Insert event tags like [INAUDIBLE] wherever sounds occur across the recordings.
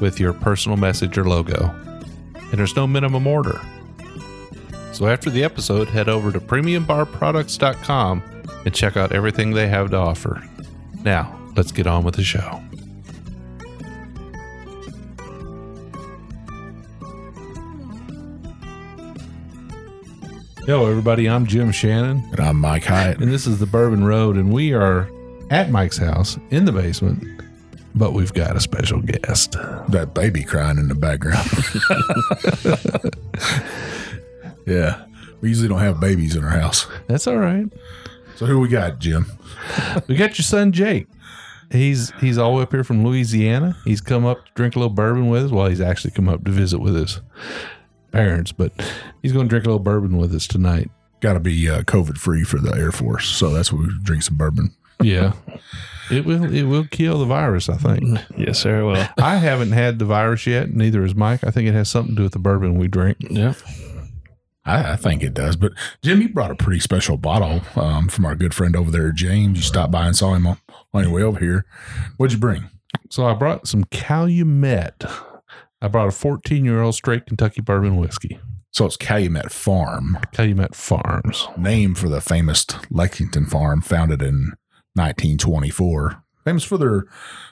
with your personal message or logo. And there's no minimum order. So after the episode, head over to premiumbarproducts.com and check out everything they have to offer. Now, let's get on with the show. Yo, everybody, I'm Jim Shannon, And I'm Mike Hyatt. and this is the Bourbon Road, and we are at Mike's house in the basement, but we've got a special guest. That baby crying in the background. [LAUGHS] yeah. We usually don't have babies in our house. That's all right. So who we got, Jim? We got your son Jake. He's he's all the way up here from Louisiana. He's come up to drink a little bourbon with us. Well, he's actually come up to visit with his parents, but he's going to drink a little bourbon with us tonight. Got to be uh, COVID free for the Air Force. So that's why we drink some bourbon. Yeah, [LAUGHS] it will it will kill the virus. I think. Yes, sir. Well, I haven't had the virus yet. Neither has Mike. I think it has something to do with the bourbon we drink. yeah. I, I think it does. But Jim, you brought a pretty special bottle um, from our good friend over there, James. You stopped by and saw him on, on your way over here. What'd you bring? So I brought some Calumet. I brought a 14 year old straight Kentucky bourbon whiskey. So it's Calumet Farm, Calumet Farms. named for the famous Lexington farm founded in 1924. Famous for their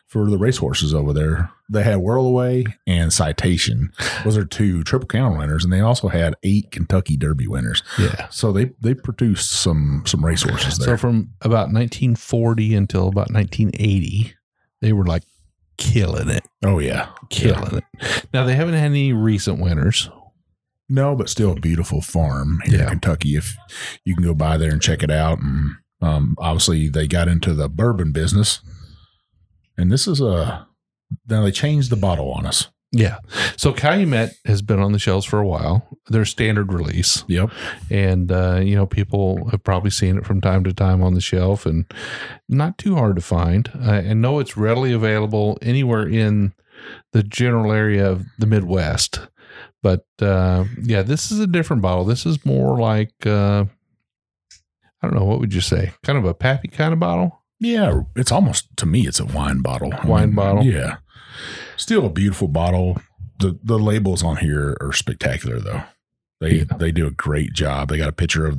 for the racehorses over there. They had Whirlaway and Citation. Those are two triple crown winners, and they also had eight Kentucky Derby winners. Yeah. So they they produced some some racehorses there. So from about 1940 until about 1980, they were like killing it, oh yeah, killing it. Now they haven't had any recent winners. no, but still a beautiful farm here Yeah. in Kentucky. If you can go by there and check it out, and um, obviously they got into the bourbon business, and this is a now they changed the bottle on us. Yeah. So Calumet has been on the shelves for a while. Their standard release. Yep. and uh, you know people have probably seen it from time to time on the shelf and not too hard to find uh, and know it's readily available anywhere in the general area of the midwest but uh, yeah this is a different bottle this is more like uh, i don't know what would you say kind of a pappy kind of bottle Yeah, it's almost to me, it's a wine bottle. I Wine bottle? Yeah, still a beautiful bottle. the The labels on here are spectacular, though. They Yeah. they do a great job. They got a picture of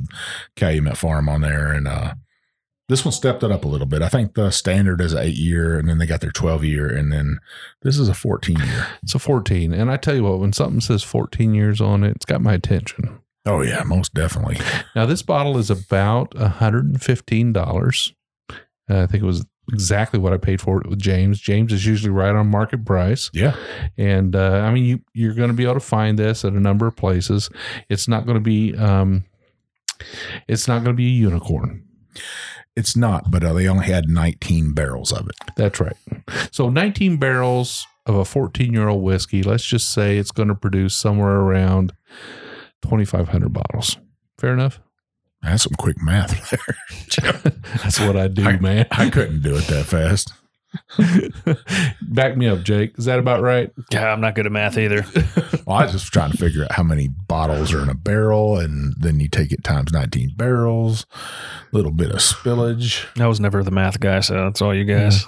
Calumet Farm on there, and uh, this one stepped it up a little bit. I think the standard is eight year, and then they got their twelve year, and then this is a fourteen year. it's a 14 and i tell you what when something says 14 years on it it's got my attention Oh yeah, most definitely. Now, this bottle is about $115. Uh, I think it was exactly what I paid for it with James. James is usually right on market price. Yeah, And uh, I mean, you, you're going to be able to find this at a number of places. It's not going to be, um, it's not going to be a unicorn. it's not, but uh, they only had nineteen barrels of it. That's right. So 19 barrels of a 14 year old whiskey. Let's just say it's going to produce somewhere around 2,500 bottles. Fair enough. That's some quick math there. [LAUGHS] That's what I do, I- man. I couldn't do it that fast. [LAUGHS] Back me up, Jake. Is that about right? Yeah, I'm not good at math either. [LAUGHS] Well, I was just trying to figure out how many bottles are in a barrel, and then you take it times 19 barrels, a little bit of spillage. I was never the math guy, so that's all you guys.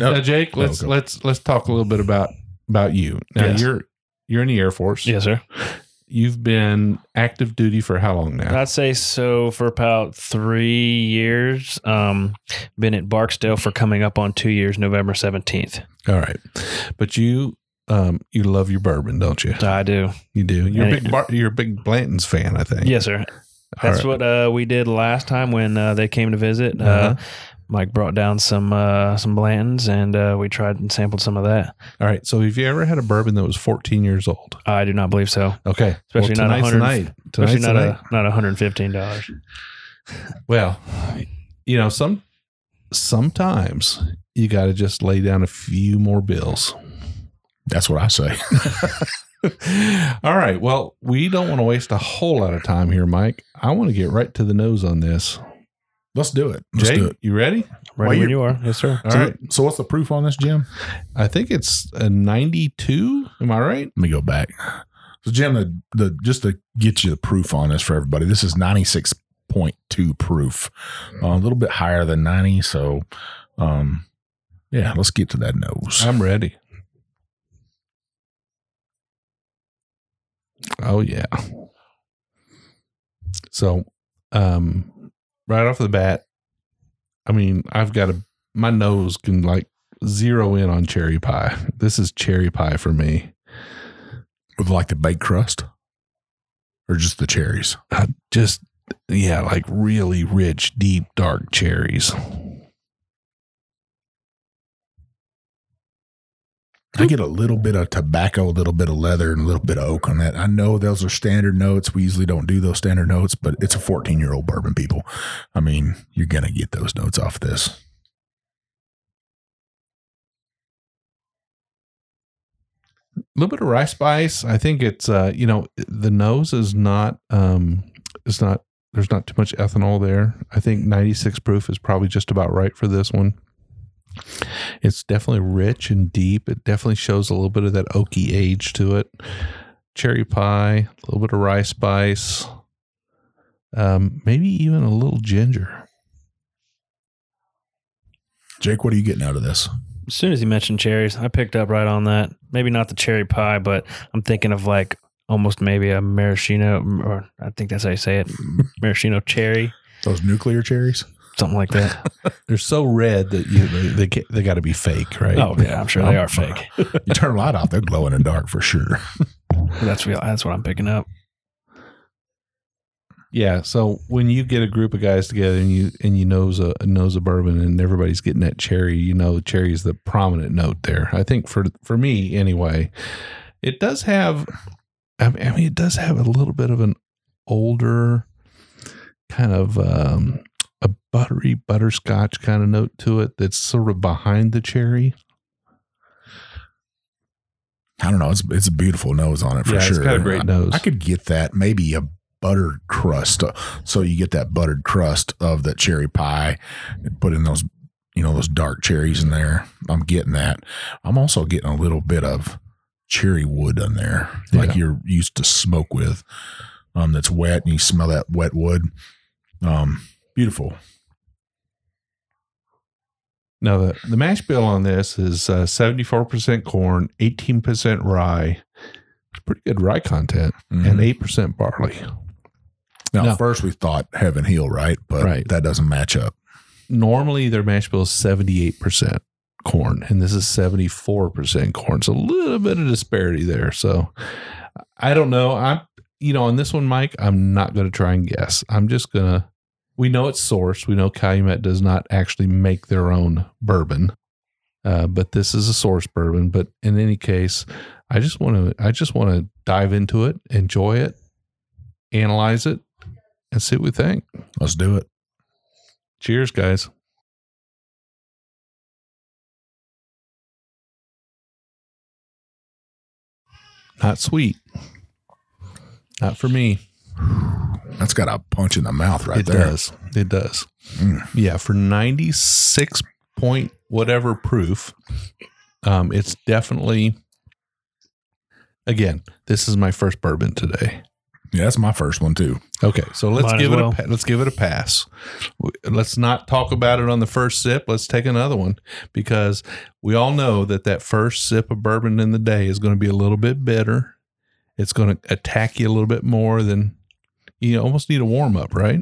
Now, Jake, let's go. let's let's talk a little bit about about you. Now, Yes. you're you're in the Air Force. Yes, sir. You've been active duty for how long now? I'd say so for about three years. Um, been at Barksdale for coming up on two years, November 17th. All right, but you um you love your bourbon, don't you? I do. You do. You're a And big Bar- you're a big Blanton's fan, I think. Yes, sir. That's right. what uh, we did last time when uh, they came to visit. Uh, Uh-huh. Mike brought down some uh, some Blantons, and uh, we tried and sampled some of that. All right. So, have you ever had a bourbon that was 14 years old? I do not believe so. Okay. Especially well, not tonight's the 100 night. Especially Tonight's the not night. a not 115 dollars. Well, you know, some sometimes you got to just lay down a few more bills. That's what I say. [LAUGHS] All right. Well, we don't want to waste a whole lot of time here, Mike. I want to get right to the nose on this. Let's do it. Let's Jay, do it. you ready? While Ready when you're- you are. Yes, sir. All so, right. so what's the proof on this, Jim? I think it's a 92. Am I right? Let me go back. So, Jim, the, the just to get you the proof on this for everybody, this is ninety six point two proof, uh, a little bit higher than ninety. So, um, yeah, let's get to that nose. I'm ready. Oh yeah. So, um, right off the bat, I mean, I've got a my nose can like zero in on cherry pie. This is cherry pie for me. With like the baked crust, or just the cherries. Uh, just yeah, like really rich, deep, dark cherries. I get a little bit of tobacco, a little bit of leather, and a little bit of oak on that. I know those are standard notes. We usually don't do those standard notes, but it's a 14 year old bourbon, people. I mean, you're going to get those notes off this. a little bit of rye spice. I think it's uh, you know, the nose is not um it's not there's not too much ethanol there. I think 96 proof is probably just about right for this one. It's definitely rich and deep. It definitely shows a little bit of that oaky age to it. Cherry pie, a little bit of rye spice, um, maybe even a little ginger. Jake, what are you getting out of this? As soon as you mentioned cherries, I picked up right on that. Maybe not the cherry pie, but I'm thinking of like almost maybe a maraschino, or I think that's how you say it, [LAUGHS] maraschino cherry, Those nuclear cherries? Something like that. [LAUGHS] They're so red that you they they, they got to be fake, right? Oh yeah, I'm sure they are fake. [LAUGHS] You turn a light off, they're glow in the dark for sure. [LAUGHS] That's real. That's what I'm picking up. Yeah. So when you get a group of guys together and you and you nose a nose a bourbon and everybody's getting that cherry, you know, cherry is the prominent note there. I think for for me anyway, it does have. I mean, I mean, it does have a little bit of an older kind of um, a buttery butterscotch kind of note to it that's sort of behind the cherry. I don't know. It's it's a beautiful nose on it for Yeah, it's sure. got a great I- nose. I, could get that maybe a buttered crust. uh, So you get that buttered crust of that cherry pie and put in those you know those dark cherries in there. I'm getting that. I'm also getting a little bit of cherry wood in there, like Yeah. you're used to smoke with. Um, that's wet and you smell that wet wood. Um, beautiful. Now the the mash bill on this is seventy four percent corn, eighteen percent rye. It's pretty good rye content, Mhm. and eight percent barley. now, no. at first we thought Heaven Hill, right? But Right. that doesn't match up. Normally their mash bill is seventy eight percent corn, and this is seventy four percent corn. So a little bit of disparity there. So I don't know. I'm you know on this one, Mike. I'm not going to try and guess. I'm just gonna. We know it's sourced. We know Calumet does not actually make their own bourbon. Uh, but this is a source bourbon. But in any case, I just want to I just want to dive into it, enjoy it, analyze it, and see what we think. Let's do it. Cheers, guys. Not sweet. Not for me. That's got a punch in the mouth right it there. It does. It does. Mm. Yeah, for 96 point whatever proof, um, it's definitely again, this is my first bourbon today. Yeah, that's my first one too. Okay, so let's Might as give it well. a let's give it a pass. Let's not talk about it on the first sip. Let's take another one because we all know that that first sip of bourbon in the day is going to be a little bit bitter. It's going to attack you a little bit more than you almost need a warm up, right?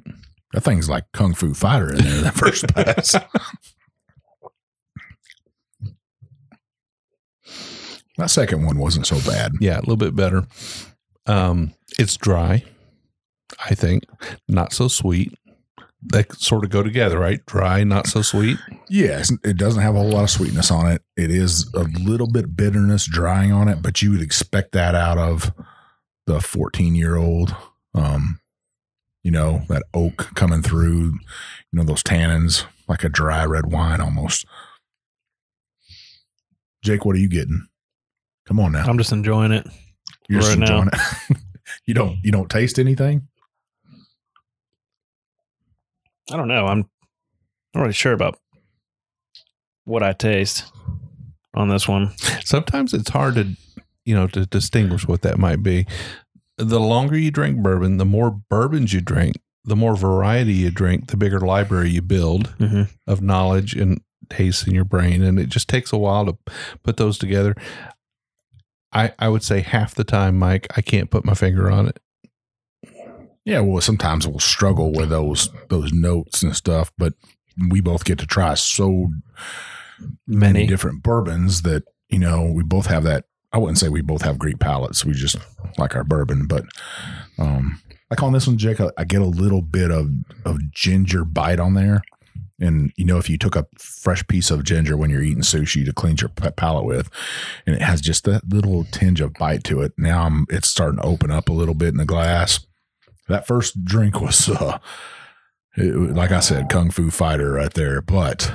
That thing's like Kung Fu Fighter in there, that first pass. [LAUGHS] that second one wasn't so bad. Yeah, a little bit better. Um, it's dry, I think, not so sweet. They sort of go together, right? Dry, not so sweet. Yes, it doesn't have a whole lot of sweetness on it. It is a little bit bitterness drying on it, but you would expect that out of the 14 year old. Um, you know, that oak coming through, you know, those tannins, like a dry red wine almost. Jake, what are you getting Come on now. I'm just enjoying it. You're just right now. enjoying it. [LAUGHS] you don't you don't taste anything? I don't know. I'm not really sure about what I taste on this one. Sometimes it's hard to, you know, to distinguish what that might be. The longer you drink bourbon, the more bourbons you drink, the more variety you drink, the bigger library you build Mm-hmm. of knowledge and taste in your brain. And it just takes a while to put those together. I, I would say half the time, Mike, I can't put my finger on it. Yeah, well, sometimes we'll struggle with those those notes and stuff, but we both get to try so many, Many. different bourbons that you know we both have that. I wouldn't say we both have great palates. We just like our bourbon, but um, like on this one, Jake, I, I get a little bit of of ginger bite on there. And you know, if you took a fresh piece of ginger when you're eating sushi to cleanse your palate with, and it has just that little tinge of bite to it. Now I'm, it's starting to open up a little bit in the glass. That first drink was, uh, it, like I said, kung fu fighter right there. But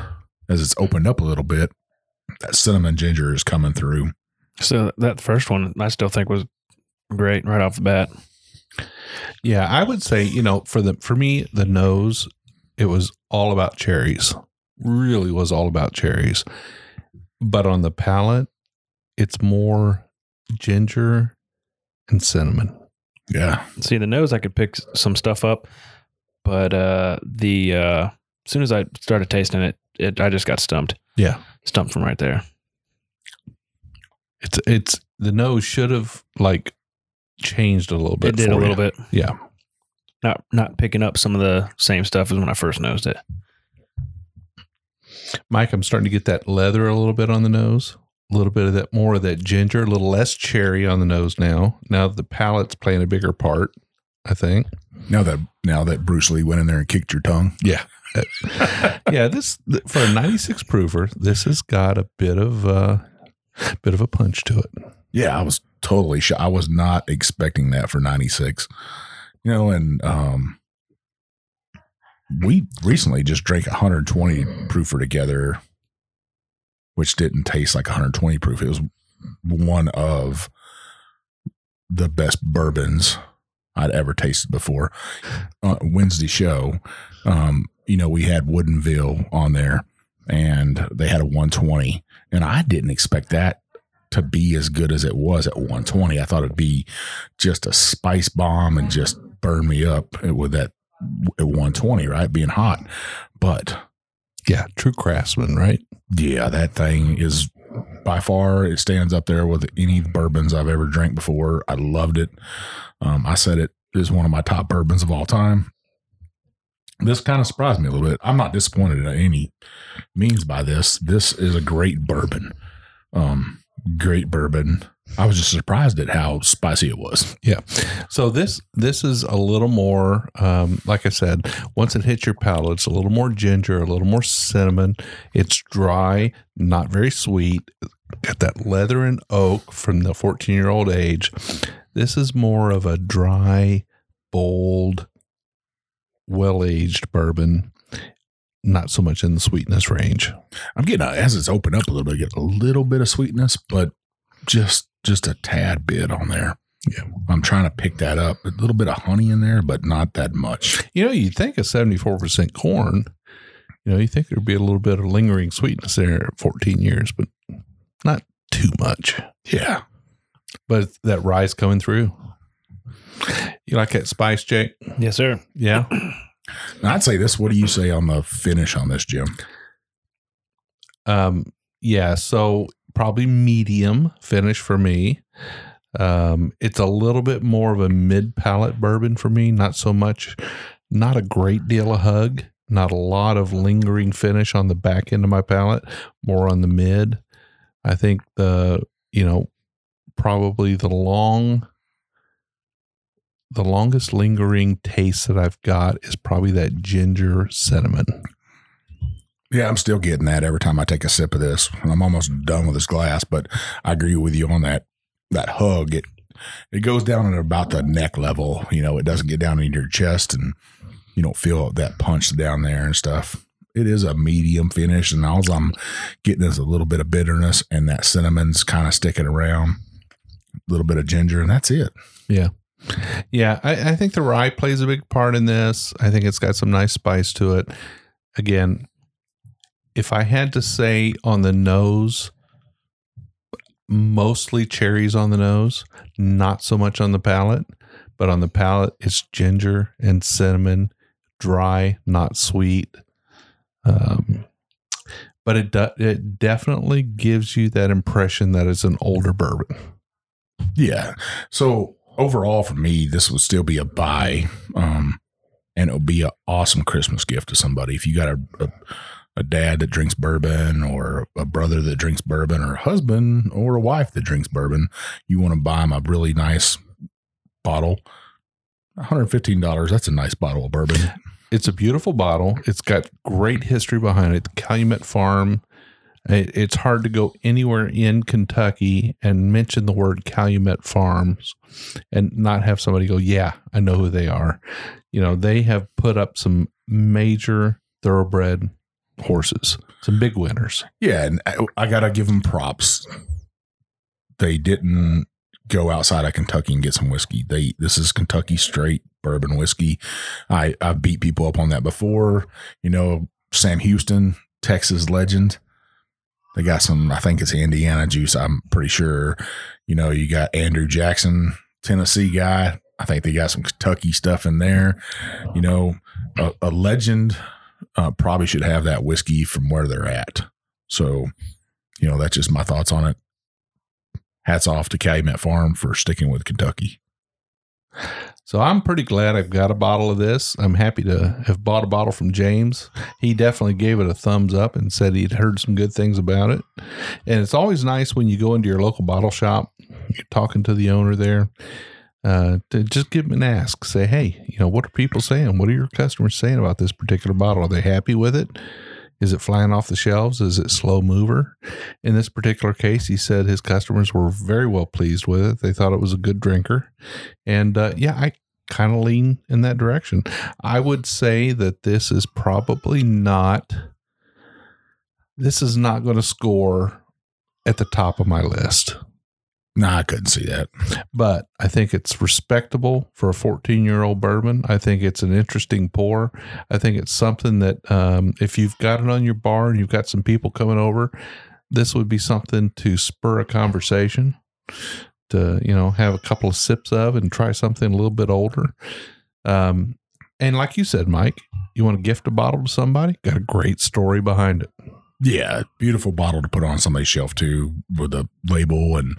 as it's opened up a little bit, that cinnamon ginger is coming through. So that first one, I still think was great right off the bat. Yeah, I would say, you know, for the for me, the nose, it was all about cherries. Really was all about cherries. But on the palate, it's more ginger and cinnamon. Yeah, See, the nose, I could pick some stuff up, but uh, the uh, as soon as I started tasting it, it I just got stumped. Yeah. Stumped from right there. It's it's the nose should have like changed a little bit. It did a for little you. bit. Yeah. Not not picking up some of the same stuff as when I first nosed it. Mike, I'm starting to get that leather a little bit on the nose. A little bit of that more of that ginger, a little less cherry on the nose now. Now the palate's playing a bigger part, I think. now that now that Bruce Lee went in there and kicked your tongue, Yeah. [LAUGHS] yeah, this for a 96 prover, this has got a bit of uh bit of a punch to it. yeah, I was totally shocked. I was not expecting that for '96. You know, and um, we recently just drank a 120 proofer together, which didn't taste like 120 proof. It was one of the best bourbons I'd ever tasted before. Uh, Wednesday show, um, you know, we had Woodinville on there, and they had a 120, and I didn't expect that to be as good as it was at 120. I thought it'd be just a spice bomb and just burn me up with that at 120, right? Being hot. But Yeah, true craftsman, right? yeah, that thing is by far it stands up there with any bourbons I've ever drank before. I loved it. Um, I said it is one of my top bourbons of all time. This kind of surprised me a little bit. I'm not disappointed at any means by this. This is a great bourbon. Um, great bourbon. I was just surprised at how spicy it was. Yeah. So this this is a little more um like I said, once it hits your palate, it's a little more ginger, a little more cinnamon. It's dry, not very sweet. Got that leather and oak from the 14-year-old age. This is more of a dry, bold, well-aged bourbon. Not so much in the sweetness range. I'm getting a, as it's opened up a little bit, I get a little bit of sweetness, but just just a tad bit on there. Yeah. I'm trying to pick that up. A little bit of honey in there, but not that much. You know, you think a 74% corn, you know, you think there'd be a little bit of lingering sweetness there at 14 years, but not too much. Yeah. But that rye's coming through. You like that spice, Jake? Yes, sir. Yeah. [CLEARS THROAT] And I'd say this. What do you say on the finish on this, Jim? Um, yeah. So probably medium finish for me. Um, it's a little bit more of a mid palate bourbon for me. Not so much, not a great deal of hug, not a lot of lingering finish on the back end of my palate, more on the mid. I think the, you know, probably the long, the longest lingering taste that I've got is probably that ginger cinnamon. Yeah, I'm still getting that every time I take a sip of this. And I'm almost done with this glass, but I agree with you on that. That hug, it it goes down at about the neck level. You know, it doesn't get down into your chest, and you don't feel that punch down there and stuff. It is a medium finish, and all I'm getting is a little bit of bitterness, and that cinnamon's kind of sticking around. A little bit of ginger, and that's it. Yeah, I, I think the rye plays a big part in this. I think it's got some nice spice to it. Again, if I had to say on the nose, mostly cherries on the nose, not so much on the palate, but on the palate, it's ginger and cinnamon, dry, not sweet. Um, but it do, it definitely gives you that impression that it's an older bourbon. Yeah. So overall, for me, this would still be a buy, um, and it would be an awesome Christmas gift to somebody. If you got a, a a dad that drinks bourbon, or a brother that drinks bourbon, or a husband or a wife that drinks bourbon, you want to buy them a really nice bottle. $115. That's a nice bottle of bourbon. It's a beautiful bottle. It's got great history behind it. The Calumet Farm. It, it's hard to go anywhere in Kentucky and mention the word Calumet Farms and not have somebody go, "Yeah, I know who they are." You know, they have put up some major thoroughbred horses, some big winners. Yeah, and I, I gotta give them props. They didn't go outside of Kentucky and get some whiskey. They this is Kentucky straight bourbon whiskey. I I've beat people up on that before. You know, Sam Houston, Texas legend. They got some. I think it's Indiana juice. I'm pretty sure. You know, you got Andrew Jackson, Tennessee guy. I think they got some Kentucky stuff in there. You know, a, a legend uh, probably should have that whiskey from where they're at. So, you know, that's just my thoughts on it. Hats off to Calumet Farm for sticking with Kentucky. So I'm pretty glad I've got a bottle of this. I'm happy to have bought a bottle from James. He definitely gave it a thumbs up and said he'd heard some good things about it. And it's always nice when you go into your local bottle shop, you're talking to the owner there, uh, to just give him an ask. Say, hey, you know, what are people saying? What are your customers saying about this particular bottle? Are they happy with it? Is it flying off the shelves? Is it slow mover? In this particular case, he said his customers were very well pleased with it. They thought it was a good drinker. And uh, yeah, I kind of lean in that direction. I would say that this is probably not, this is not going to score at the top of my list Nah, I couldn't see that. but I think it's respectable for a 14 year old bourbon. I think it's an interesting pour. I think it's something that um, if you've got it on your bar and you've got some people coming over, this would be something to spur a conversation, to you know have a couple of sips of and try something a little bit older. Um, and like you said, Mike, you want to gift a bottle to somebody? Got a great story behind it. Yeah, beautiful bottle to put on somebody's shelf too, with the label and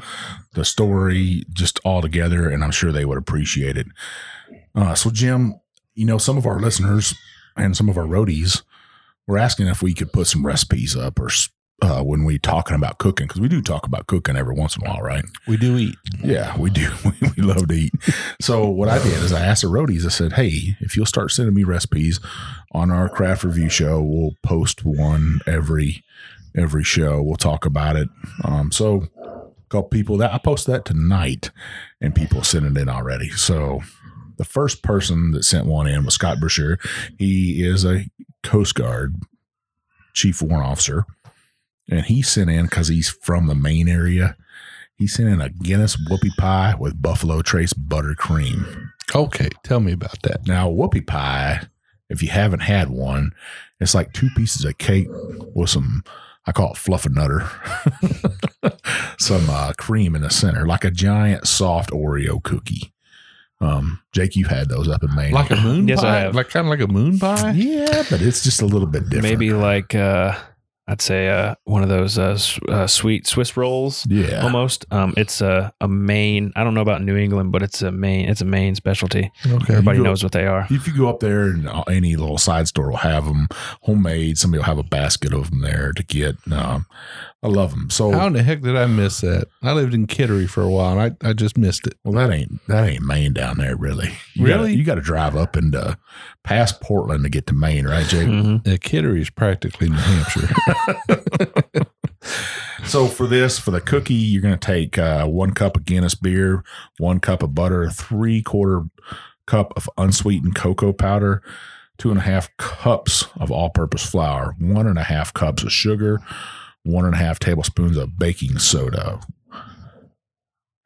the story just all together, and I'm sure they would appreciate it. Uh, so, Jim, you know, some of our listeners and some of our roadies were asking if we could put some recipes up or uh, when we talking about cooking because we do talk about cooking every once in a while, right? We do eat. Yeah, we do. [LAUGHS] We, we love to eat. So what I did is I asked the roadies. I said, "Hey, if you'll start sending me recipes on our craft review show, we'll post one every every show. We'll talk about it." Um, so a couple people that I posted that tonight, and people sent it in already. So the first person that sent one in was Scott Brashear. He is a Coast Guard chief warrant officer, and he sent in because he's from the Maine area. He sent in a Guinness whoopie pie with Buffalo Trace buttercream. Okay, tell me about that. Now, whoopie pie, if you haven't had one, it's like two pieces of cake with some, I call it fluffernutter, [LAUGHS] some uh, cream in the center, like a giant soft Oreo cookie. Um, Jake, you've had those up in Maine. Like a moon Yes, I have. Like kind of like a moon pie? yeah, but it's just a little bit different. Maybe like uh, I'd say uh, one of those uh, uh, sweet Swiss rolls. Yeah. Almost. Um, it's a, a Maine. I don't know about New England, but it's a Maine. It's a Maine specialty. Okay. Everybody go- knows what they are. If you go up there and uh, any little side store will have them homemade, somebody will have a basket of them there to get. Um, I love them. So How in the heck did I miss that? I lived in Kittery for a while and I, I just missed it. Well, that ain't that ain't Maine down there, really. You gotta- Really? you got to drive up and uh, past Portland to get to Maine, right, Jake? Mhm. Uh, Kittery is practically New Hampshire. [LAUGHS] [LAUGHS] So for this, for the cookie, you're going to take uh, one cup of Guinness beer, one cup of butter, three quarter cup of unsweetened cocoa powder, two and a half cups of all-purpose flour, one and a half cups of sugar, one and a half tablespoons of baking soda.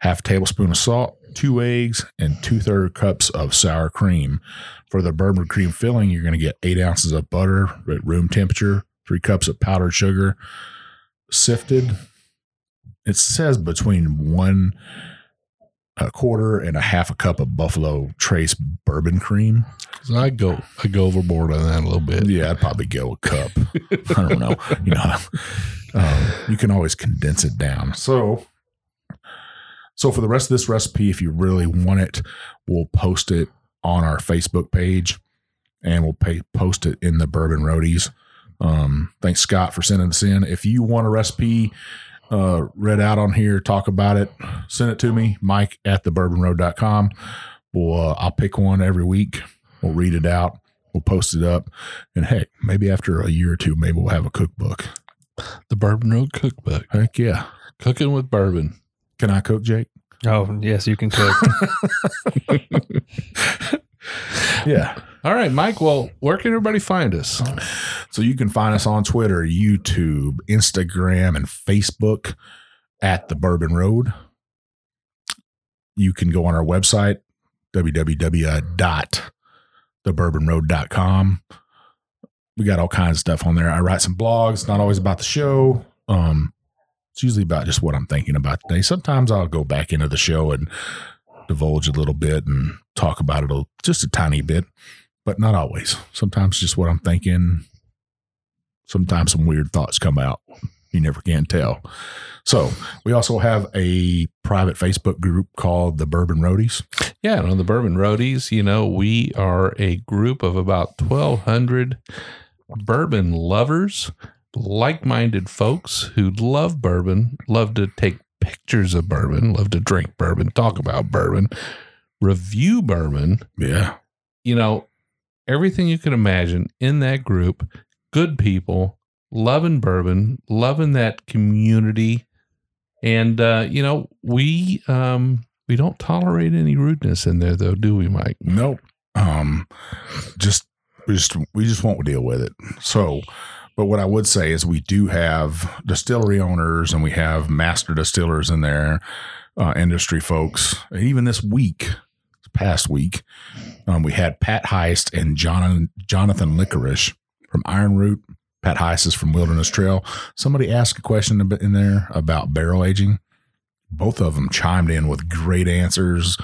half tablespoon of salt, two eggs, and two third cups of sour cream. For the bourbon cream filling, you're going to get eight ounces of butter at room temperature, three cups of powdered sugar, sifted. It says between one a quarter and a half a cup of Buffalo Trace bourbon cream. So I go I go overboard on that a little bit. Yeah, I'd probably go a cup. I don't know. You know, um, you can always condense it down. So, so for the rest of this recipe, if you really want it, we'll post it on our Facebook page, and we'll pay, post it in the Bourbon Roadies. Um, thanks Scott for sending this in. If you want a recipe uh, read out on here, talk about it, send it to me, Mike at thebourbonroad.com. We'll, uh, I'll pick one every week. We'll read it out. We'll post it up. And hey, maybe after a year or two, maybe we'll have a cookbook. The Bourbon Road Cookbook. Heck yeah. Cooking with bourbon. Can I cook, Jake? Oh, yes, you can cook. [LAUGHS] [LAUGHS] Yeah. All right, Mike. Well, where can everybody find us? So you can find us on Twitter, YouTube, Instagram, and Facebook at the Bourbon Road. You can go on our website, www.thebourbonroad.com. We got all kinds of stuff on there. I write some blogs, not always about the show. Um, it's usually about just what I'm thinking about today. Sometimes I'll go back into the show and divulge a little bit and talk about it a, just a tiny bit, but not always. Sometimes just what I'm thinking. Sometimes some weird thoughts come out. You never can tell. So we also have a private Facebook group called the Bourbon Roadies. Yeah, on the Bourbon Roadies, you know, we are a group of about 1,200 bourbon lovers, like minded folks who love bourbon, love to take pictures of bourbon, love to drink bourbon, talk about bourbon, review bourbon. Yeah. You know, everything you can imagine in that group, good people, loving bourbon, loving that community. And, uh, you know, we, um, we don't tolerate any rudeness in there, though, do we, Mike? Nope. Um, just we just we just won't deal with it. So, but what I would say is we do have distillery owners and we have master distillers in there, uh, industry folks. Even this week, past week, um, we had Pat Heist and Jonathan Jonathan Likarish from Iron Root. Pat Heist is from Wilderness Trail. Somebody asked a question in there about barrel aging. Both of them chimed in with great answers.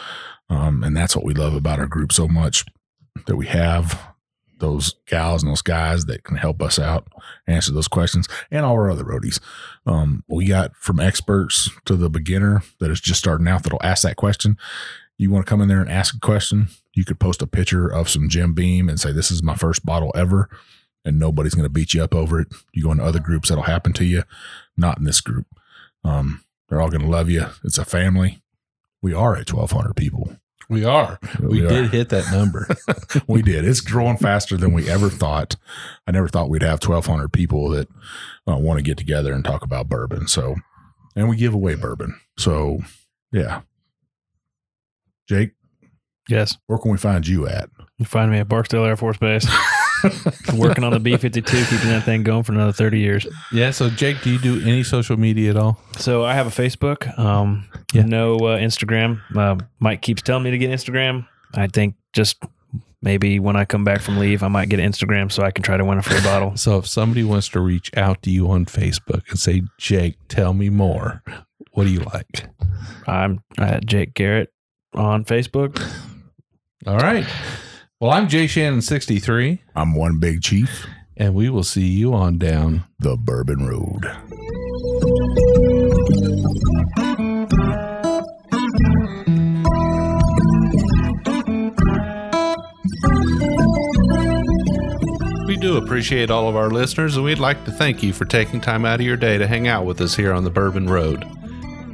Um, and that's what we love about our group so much that we have those gals and those guys that can help us out, answer those questions, and all our other roadies. Um, we got from experts to the beginner that is just starting out that'll ask that question. You want to come in there and ask a question? You could post a picture of some Jim Beam and say, This is my first bottle ever. And nobody's going to beat you up over it. You go into other groups, that'll happen to you. Not in this group. Um, they're all going to love you. It's a family. We are at 1,200 people. We are. We, We are. did hit that number. [LAUGHS] we did. It's growing faster than we ever thought. I never thought we'd have 1,200 people that uh, want to get together and talk about bourbon. So, and we give away bourbon. So, yeah. Jake, yes. where can we find you at? You find me at Barksdale Air Force Base. [LAUGHS] [LAUGHS] Working on the B 52, keeping that thing going for another 30 years. yeah. So, Jake, do you do any social media at all? So I have a Facebook, um, Yeah. no uh, Instagram. Uh, Mike keeps telling me to get Instagram. I think just maybe when I come back from leave, I might get an Instagram so I can try to win a free bottle. So, if somebody wants to reach out to you on Facebook and say, Jake, tell me more, what do you like? I'm at Jake Garrett on Facebook. All right. Well, I'm Jay Shannon63, I'm one big chief, and we will see you on down. the Bourbon Road. We do appreciate all of our listeners, and we'd like to thank you for taking time out of your day to hang out with us here on the Bourbon Road.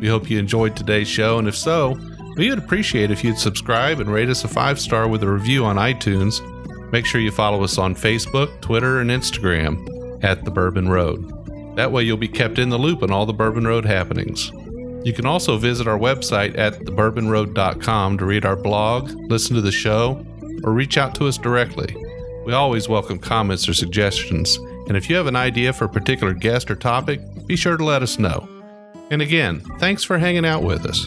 We hope you enjoyed today's show, and if so, we would appreciate if you'd subscribe and rate us a five star with a review on iTunes. Make sure you follow us on Facebook, Twitter, and Instagram at the Bourbon Road. That way, you'll be kept in the loop on all the Bourbon Road happenings. You can also visit our website at thebourbonroad.com to read our blog, listen to the show, or reach out to us directly. We always welcome comments or suggestions, and if you have an idea for a particular guest or topic, be sure to let us know. And again, thanks for hanging out with us.